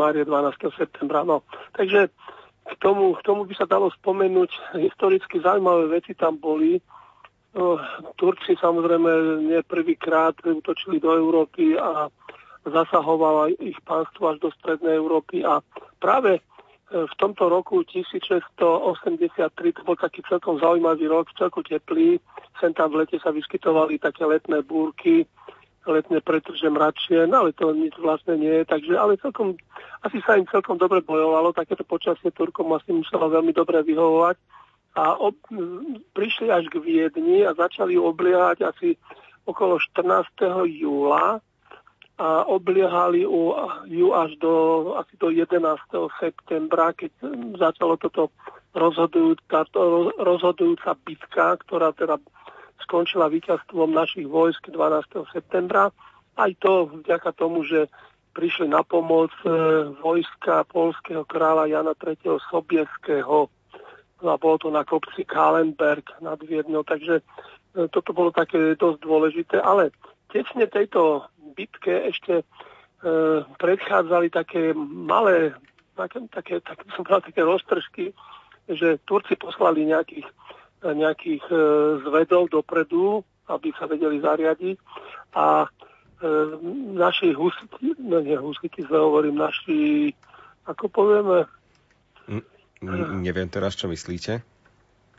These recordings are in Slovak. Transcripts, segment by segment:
márie 12. septembra. No, takže k tomu, k tomu by sa dalo spomenúť, historicky zaujímavé veci tam boli. No, Turci samozrejme nie prvýkrát útočili do Európy a zasahovala ich pánstvo až do strednej Európy a práve e, v tomto roku 1683 to bol taký celkom zaujímavý rok, celkom teplý. Sem tam v lete sa vyskytovali také letné búrky, letné pretrže mračie, no ale to nič vlastne nie je, takže ale celkom, asi sa im celkom dobre bojovalo, takéto počasie Turkom asi muselo veľmi dobre vyhovovať a ob, prišli až k Viedni a začali obliehať asi okolo 14. júla a obliehali ju až do, asi do 11. septembra, keď začalo toto rozhodujúca, rozhodujúca bitka, ktorá teda skončila víťazstvom našich vojsk 12. septembra. Aj to vďaka tomu, že prišli na pomoc e, vojska polského kráľa Jana III. Sobieského. No a bolo to na kopci Kalenberg nad Viedňou, takže e, toto bolo také dosť dôležité, ale tesne tejto bitke ešte e, predchádzali také malé, také, také, také, som povedal, také roztržky, že Turci poslali nejakých nejakých zvedov dopredu, aby sa vedeli zariadiť a naši husiti, no nie husiti, zle hovorím, naši, ako povieme... N- neviem teraz, čo myslíte?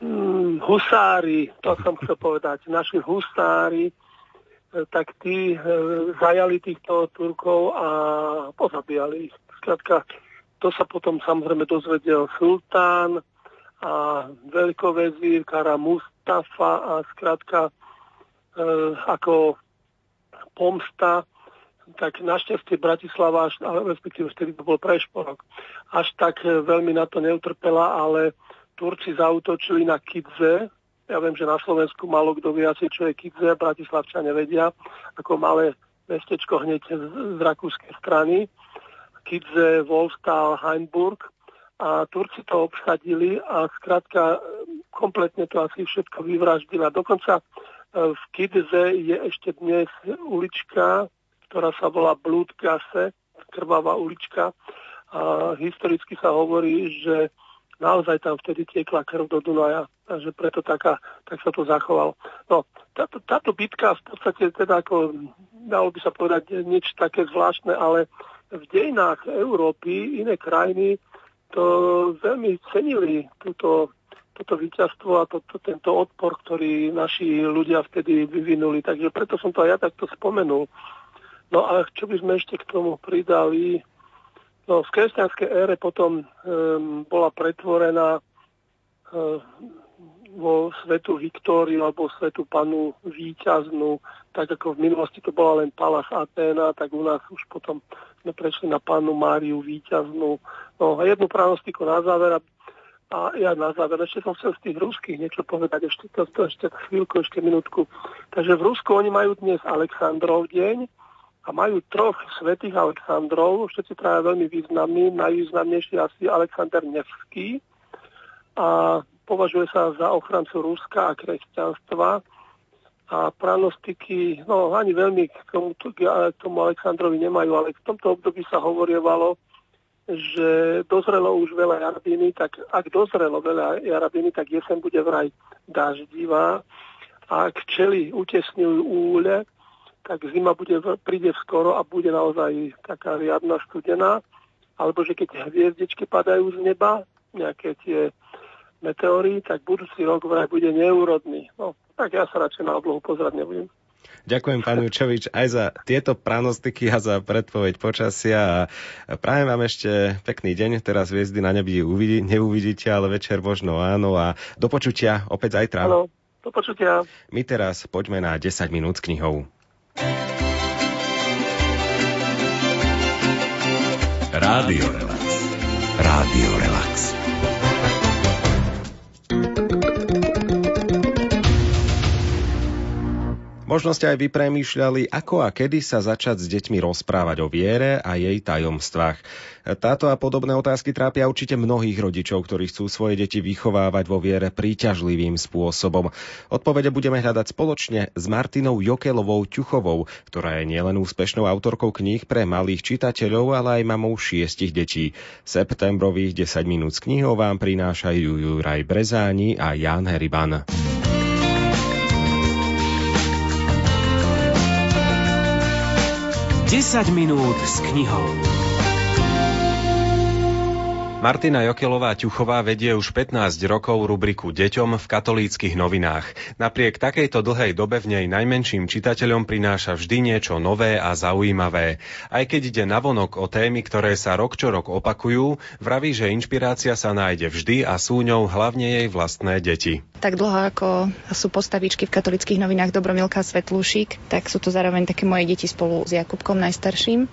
Mm, husári, to som chcel povedať, naši husári, e, tak tí zajali týchto Turkov a pozabíjali ich. Skrátka, to sa potom samozrejme dozvedel sultán, a veľkovezír Kara Mustafa a skrátka e, ako pomsta, tak našťastie Bratislava, až, respektíve vtedy to bol prešporok, až tak e, veľmi na to neutrpela, ale Turci zautočili na Kidze. Ja viem, že na Slovensku malo kto vie asi, čo je Kidze, Bratislavčania vedia, ako malé mestečko hneď z, z rakúskej strany. Kidze, Wolfstal, Heimburg a Turci to obsadili a skrátka kompletne to asi všetko vyvraždili. A dokonca e, v Kidze je ešte dnes ulička, ktorá sa volá Blúdgase, krvavá ulička. A historicky sa hovorí, že naozaj tam vtedy tiekla krv do Dunaja, takže preto taká, tak sa to zachovalo. No, táto, táto bitka v podstate teda ako, dalo by sa povedať, nič také zvláštne, ale v dejinách Európy iné krajiny to veľmi cenili túto, toto víťazstvo a to, to, tento odpor, ktorý naši ľudia vtedy vyvinuli. Takže preto som to aj ja takto spomenul. No a čo by sme ešte k tomu pridali? No, v kresťanskej ére potom um, bola pretvorená um, vo svetu Viktóriu alebo svetu panu víťaznú, tak ako v minulosti to bola len Palas Aténa, tak u nás už potom sme prešli na panu Máriu víťaznú. No a jednu pranostiku na záver a ja na záver, ešte som chcel z tých ruských niečo povedať, ešte to, to ešte chvíľku, ešte minútku. Takže v Rusku oni majú dnes Aleksandrov deň a majú troch svetých Aleksandrov, všetci traja veľmi významní, najvýznamnejší asi Alexander Nevský. A považuje sa za ochrancu Ruska a kresťanstva. A pranostiky, no ani veľmi k tomu, k tomu Aleksandrovi nemajú, ale v tomto období sa hovorievalo, že dozrelo už veľa jarabiny, tak ak dozrelo veľa jarabiny, tak jesen bude vraj daždivá a ak včely utesňujú úle, tak zima bude, príde skoro a bude naozaj taká riadna studená, alebo že keď hviezdičky padajú z neba, nejaké tie meteórií, tak budúci rok vraj bude neúrodný. No, tak ja sa radšej na oblohu pozerať nebudem. Ďakujem, pán Jučovič, aj za tieto pranostiky a za predpoveď počasia a prajem vám ešte pekný deň. Teraz hviezdy na nebi uvidí, neuvidíte, ale večer možno áno a do počutia opäť zajtra. Áno, do počutia. My teraz poďme na 10 minút s knihou. Rádio Relax. Rádio Relax. Možno ste aj vy premýšľali, ako a kedy sa začať s deťmi rozprávať o viere a jej tajomstvách. Táto a podobné otázky trápia určite mnohých rodičov, ktorí chcú svoje deti vychovávať vo viere príťažlivým spôsobom. Odpovede budeme hľadať spoločne s Martinou Jokelovou Ťuchovou, ktorá je nielen úspešnou autorkou kníh pre malých čitateľov, ale aj mamou šiestich detí. Septembrových 10 minút s knihou vám prinášajú Juraj Brezáni a Jan Heriban. 10 minút s knihou. Martina Jokelová Ťuchová vedie už 15 rokov rubriku Deťom v katolíckých novinách. Napriek takejto dlhej dobe v nej najmenším čitateľom prináša vždy niečo nové a zaujímavé. Aj keď ide navonok o témy, ktoré sa rok čo rok opakujú, vraví, že inšpirácia sa nájde vždy a sú ňou hlavne jej vlastné deti. Tak dlho ako sú postavičky v katolických novinách Dobromilka Svetlúšik, tak sú to zároveň také moje deti spolu s Jakubkom najstarším.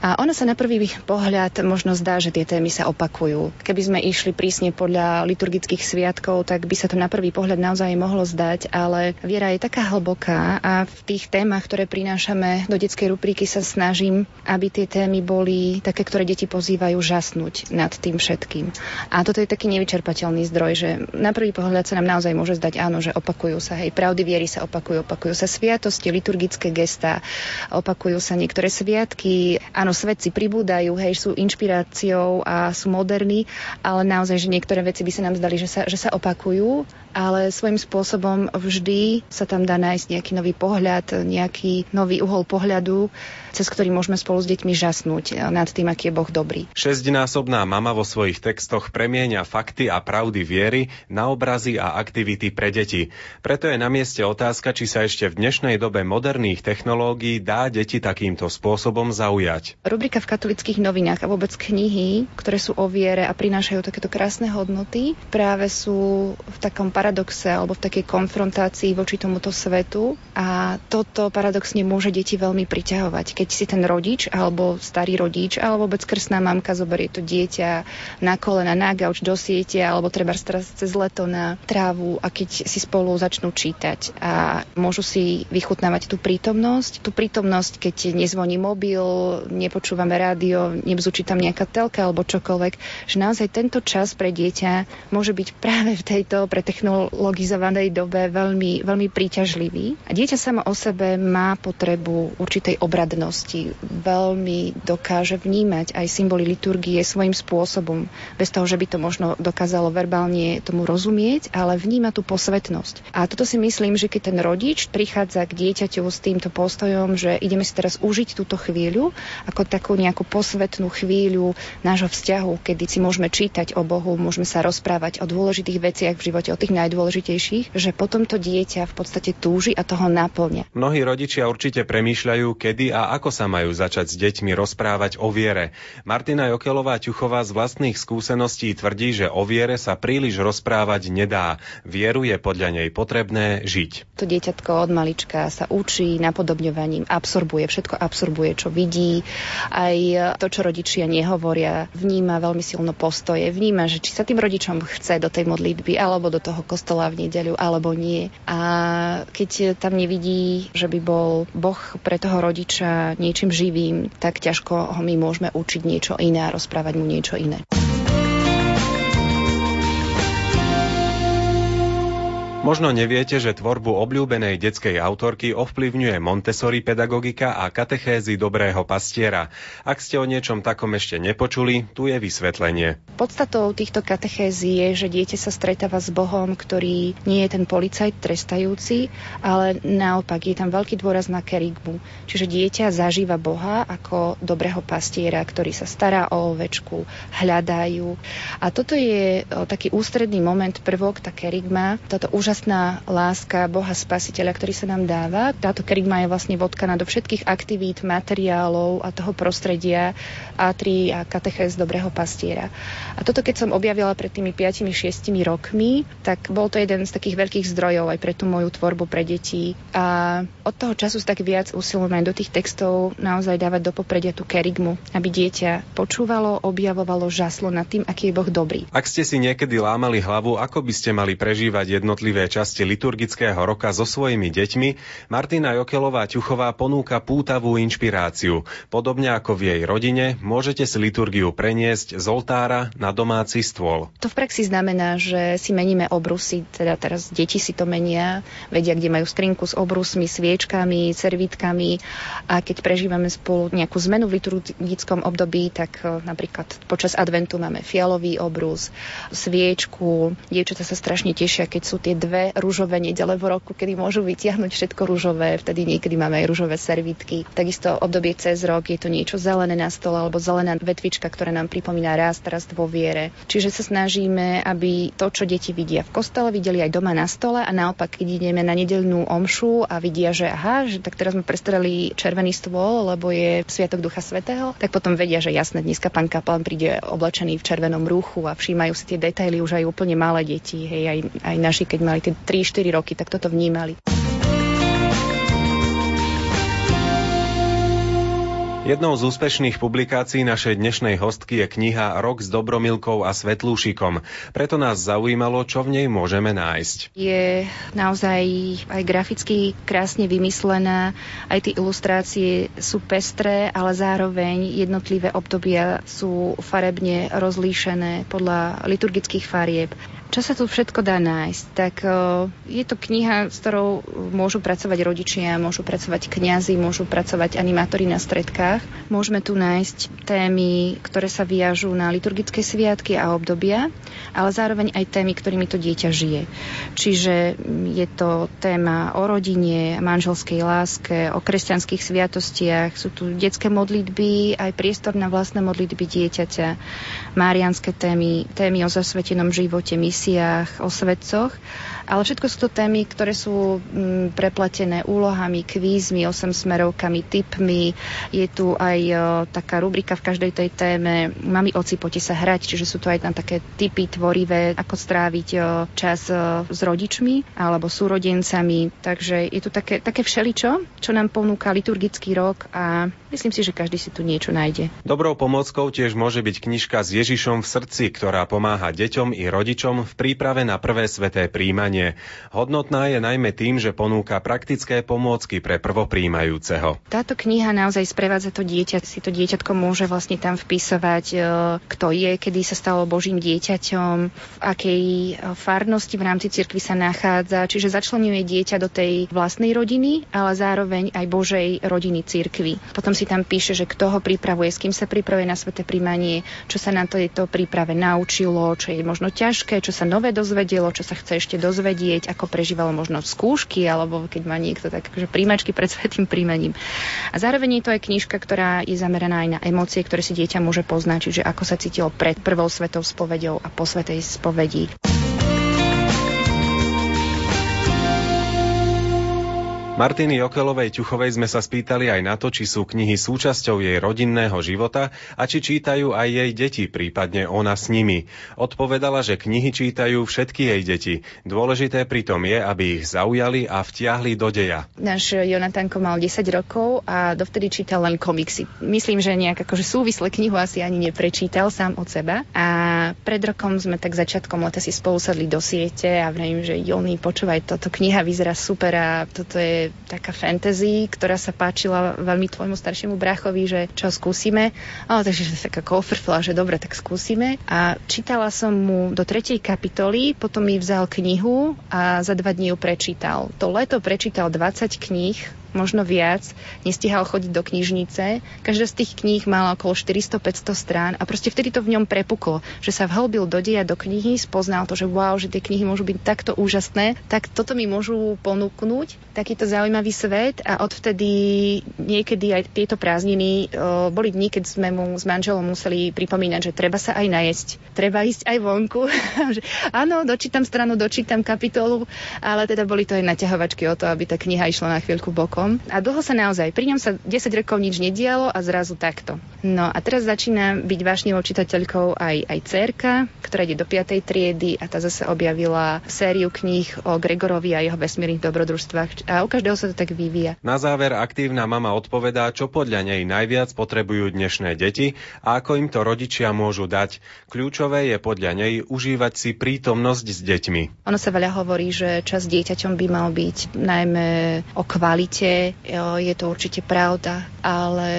A ono sa na prvý pohľad možno zdá, že tie témy sa opakujú. Keby sme išli prísne podľa liturgických sviatkov, tak by sa to na prvý pohľad naozaj mohlo zdať, ale viera je taká hlboká a v tých témach, ktoré prinášame do detskej rubriky, sa snažím, aby tie témy boli také, ktoré deti pozývajú žasnúť nad tým všetkým. A toto je taký nevyčerpateľný zdroj, že na prvý pohľad sa nám naozaj môže zdať áno, že opakujú sa, hej, pravdy viery sa opakujú, opakujú sa sviatosti, liturgické gesta, opakujú sa niektoré sviatky, Áno, svetci pribúdajú, hej, sú inšpiráciou a sú moderní, ale naozaj, že niektoré veci by sa nám zdali, že sa, že sa opakujú, ale svojím spôsobom vždy sa tam dá nájsť nejaký nový pohľad, nejaký nový uhol pohľadu, cez ktorý môžeme spolu s deťmi žasnúť nad tým, aký je Boh dobrý. Šestnásobná mama vo svojich textoch premieňa fakty a pravdy viery na obrazy a aktivity pre deti. Preto je na mieste otázka, či sa ešte v dnešnej dobe moderných technológií dá deti takýmto spôsobom zaujať. Rubrika v katolických novinách a vôbec knihy, ktoré sú o viere a prinášajú takéto krásne hodnoty, práve sú v takom paradoxe alebo v takej konfrontácii voči tomuto svetu a toto paradoxne môže deti veľmi priťahovať. Keď si ten rodič alebo starý rodič alebo vôbec krstná mamka zoberie to dieťa na kolena, na gauč, do siete alebo treba teraz cez leto na trávu a keď si spolu začnú čítať a môžu si vychutnávať tú prítomnosť, tú prítomnosť, keď nezvoní mobil, ne nepočúvame rádio, nebzúči tam nejaká telka alebo čokoľvek, že naozaj tento čas pre dieťa môže byť práve v tejto pretechnologizovanej dobe veľmi, veľmi príťažlivý. A dieťa samo o sebe má potrebu určitej obradnosti, veľmi dokáže vnímať aj symboly liturgie svojím spôsobom, bez toho, že by to možno dokázalo verbálne tomu rozumieť, ale vníma tú posvetnosť. A toto si myslím, že keď ten rodič prichádza k dieťaťu s týmto postojom, že ideme si teraz užiť túto chvíľu, ako takú nejakú posvetnú chvíľu nášho vzťahu, kedy si môžeme čítať o Bohu, môžeme sa rozprávať o dôležitých veciach v živote, o tých najdôležitejších, že potom to dieťa v podstate túži a toho náplňa. Mnohí rodičia určite premýšľajú, kedy a ako sa majú začať s deťmi rozprávať o viere. Martina Jokelová Ťuchová z vlastných skúseností tvrdí, že o viere sa príliš rozprávať nedá. Vieru je podľa nej potrebné žiť. To dieťatko od malička sa učí napodobňovaním, absorbuje, všetko absorbuje, čo vidí, aj to, čo rodičia nehovoria, vníma veľmi silno postoje, vníma, že či sa tým rodičom chce do tej modlitby alebo do toho kostola v nedeľu alebo nie. A keď tam nevidí, že by bol Boh pre toho rodiča niečím živým, tak ťažko ho my môžeme učiť niečo iné a rozprávať mu niečo iné. Možno neviete, že tvorbu obľúbenej detskej autorky ovplyvňuje Montessori pedagogika a katechézy dobrého pastiera. Ak ste o niečom takom ešte nepočuli, tu je vysvetlenie. Podstatou týchto katechézy je, že dieťa sa stretáva s Bohom, ktorý nie je ten policajt trestajúci, ale naopak je tam veľký dôraz na kerigmu. Čiže dieťa zažíva Boha ako dobrého pastiera, ktorý sa stará o ovečku, hľadajú. A toto je taký ústredný moment, prvok, tá kerigma, toto úžasné úžasná láska Boha Spasiteľa, ktorý sa nám dáva. Táto kerigma je vlastne vodkaná do všetkých aktivít, materiálov a toho prostredia A3 a katechez dobrého pastiera. A toto, keď som objavila pred tými 5-6 rokmi, tak bol to jeden z takých veľkých zdrojov aj pre tú moju tvorbu pre deti. A od toho času sa tak viac usilujem aj do tých textov naozaj dávať do popredia tú kerigmu, aby dieťa počúvalo, objavovalo, žaslo nad tým, aký je Boh dobrý. Ak ste si niekedy lámali hlavu, ako by ste mali prežívať jednotlivé jednotlivé časti liturgického roka so svojimi deťmi, Martina Jokelová Ťuchová ponúka pútavú inšpiráciu. Podobne ako v jej rodine, môžete si liturgiu preniesť z oltára na domáci stôl. To v praxi znamená, že si meníme obrusy, teda teraz deti si to menia, vedia, kde majú skrinku s obrusmi, sviečkami, servítkami a keď prežívame spolu nejakú zmenu v liturgickom období, tak e, napríklad počas adventu máme fialový obrus, sviečku, dievčatá sa strašne tešia, keď sú tie dve rúžové nedele v roku, kedy môžu vytiahnuť všetko rúžové, vtedy niekedy máme aj rúžové servítky. Takisto obdobie cez rok je to niečo zelené na stole alebo zelená vetvička, ktorá nám pripomína rast, rast vo viere. Čiže sa snažíme, aby to, čo deti vidia v kostole, videli aj doma na stole a naopak, keď ideme na nedelnú omšu a vidia, že aha, že tak teraz sme prestarali červený stôl, lebo je Sviatok Ducha Svetého, tak potom vedia, že jasné, dneska pán kaplan príde oblečený v červenom rúchu a všímajú si tie detaily už aj úplne malé deti. Hej, aj, aj naši, keď mali tie 3-4 roky, tak toto vnímali. Jednou z úspešných publikácií našej dnešnej hostky je kniha Rok s Dobromilkou a Svetlúšikom. Preto nás zaujímalo, čo v nej môžeme nájsť. Je naozaj aj graficky krásne vymyslená, aj tie ilustrácie sú pestré, ale zároveň jednotlivé obdobia sú farebne rozlíšené podľa liturgických farieb. Čo sa tu všetko dá nájsť? Tak je to kniha, s ktorou môžu pracovať rodičia, môžu pracovať kňazi, môžu pracovať animátori na stredkách. Môžeme tu nájsť témy, ktoré sa viažú na liturgické sviatky a obdobia, ale zároveň aj témy, ktorými to dieťa žije. Čiže je to téma o rodine, manželskej láske, o kresťanských sviatostiach, sú tu detské modlitby, aj priestor na vlastné modlitby dieťaťa, márianské témy, témy o zasvetenom živote, misiách, o svedcoch. Ale všetko sú to témy, ktoré sú mm, prepletené úlohami, kvízmi, osem smerovkami, typmi. Je tu aj o, taká rubrika v každej tej téme Mami, oci, poďte sa hrať, čiže sú to aj tam také typy tvorivé, ako stráviť o, čas o, s rodičmi alebo súrodencami. Takže je tu také, také všeličo, čo nám ponúka liturgický rok a myslím si, že každý si tu niečo nájde. Dobrou pomockou tiež môže byť knižka s Ježišom v srdci, ktorá pomáha deťom i rodičom v príprave na prvé sveté príjmanie. Hodnotná je najmä tým, že ponúka praktické pomôcky pre prvopríjmajúceho. Táto kniha naozaj sprevádza to dieťa. Si to dieťatko môže vlastne tam vpisovať, e, kto je, kedy sa stalo Božím dieťaťom, v akej e, farnosti v rámci cirkvi sa nachádza. Čiže začlenuje dieťa do tej vlastnej rodiny, ale zároveň aj Božej rodiny cirkvi. Potom si tam píše, že kto ho pripravuje, s kým sa pripravuje na sveté príjmanie, čo sa na tejto príprave naučilo, čo je možno ťažké, čo sa nové dozvedelo, čo sa chce ešte dozvedieť vedieť, ako prežívalo možno skúšky, alebo keď má niekto tak akože príjmačky pred svetým príjmením. A zároveň je to aj knižka, ktorá je zameraná aj na emócie, ktoré si dieťa môže poznať, čiže ako sa cítilo pred prvou svetou spovedou a po svetej spovedi. Martiny Jokelovej Ťuchovej sme sa spýtali aj na to, či sú knihy súčasťou jej rodinného života a či čítajú aj jej deti, prípadne ona s nimi. Odpovedala, že knihy čítajú všetky jej deti. Dôležité pritom je, aby ich zaujali a vtiahli do deja. Náš Jonatanko mal 10 rokov a dovtedy čítal len komiksy. Myslím, že nejak akože súvisle knihu asi ani neprečítal sám od seba. A pred rokom sme tak začiatkom leta si spolu sadli do siete a vravím, že Jony, počúvaj, toto kniha vyzerá super a toto je taká fantasy, ktorá sa páčila veľmi tvojmu staršiemu brachovi, že čo skúsime. Ale takže že taká kofrfla, že dobre, tak skúsime. A čítala som mu do tretej kapitoly, potom mi vzal knihu a za dva dní ju prečítal. To leto prečítal 20 kníh, možno viac, nestihal chodiť do knižnice. Každá z tých kníh mala okolo 400-500 strán a proste vtedy to v ňom prepuklo, že sa vhlbil do deja do knihy, spoznal to, že wow, že tie knihy môžu byť takto úžasné, tak toto mi môžu ponúknuť, takýto zaujímavý svet a odvtedy niekedy aj tieto prázdniny o, boli dni, keď sme mu s manželom museli pripomínať, že treba sa aj najesť, treba ísť aj vonku. áno, dočítam stranu, dočítam kapitolu, ale teda boli to aj naťahovačky o to, aby tá kniha išla na chvíľku bokom rokom. A dlho sa naozaj, pri ňom sa 10 rokov nič nedialo a zrazu takto. No a teraz začína byť vášnivou čitateľkou aj, aj cerka, ktorá ide do 5. triedy a tá zase objavila sériu kníh o Gregorovi a jeho vesmírnych dobrodružstvách. A u každého sa to tak vyvíja. Na záver aktívna mama odpovedá, čo podľa nej najviac potrebujú dnešné deti a ako im to rodičia môžu dať. Kľúčové je podľa nej užívať si prítomnosť s deťmi. Ono sa veľa hovorí, že čas dieťaťom by mal byť najmä o kvalite. Je to určite pravda, ale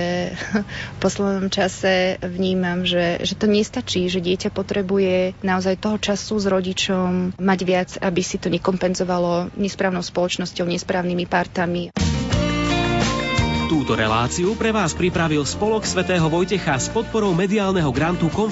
v poslednom čase vnímam, že, že to nestačí, že dieťa potrebuje naozaj toho času s rodičom mať viac, aby si to nekompenzovalo nesprávnou spoločnosťou, nesprávnymi partami. Túto reláciu pre vás pripravil Spolok svätého Vojtecha s podporou mediálneho grantu konferencie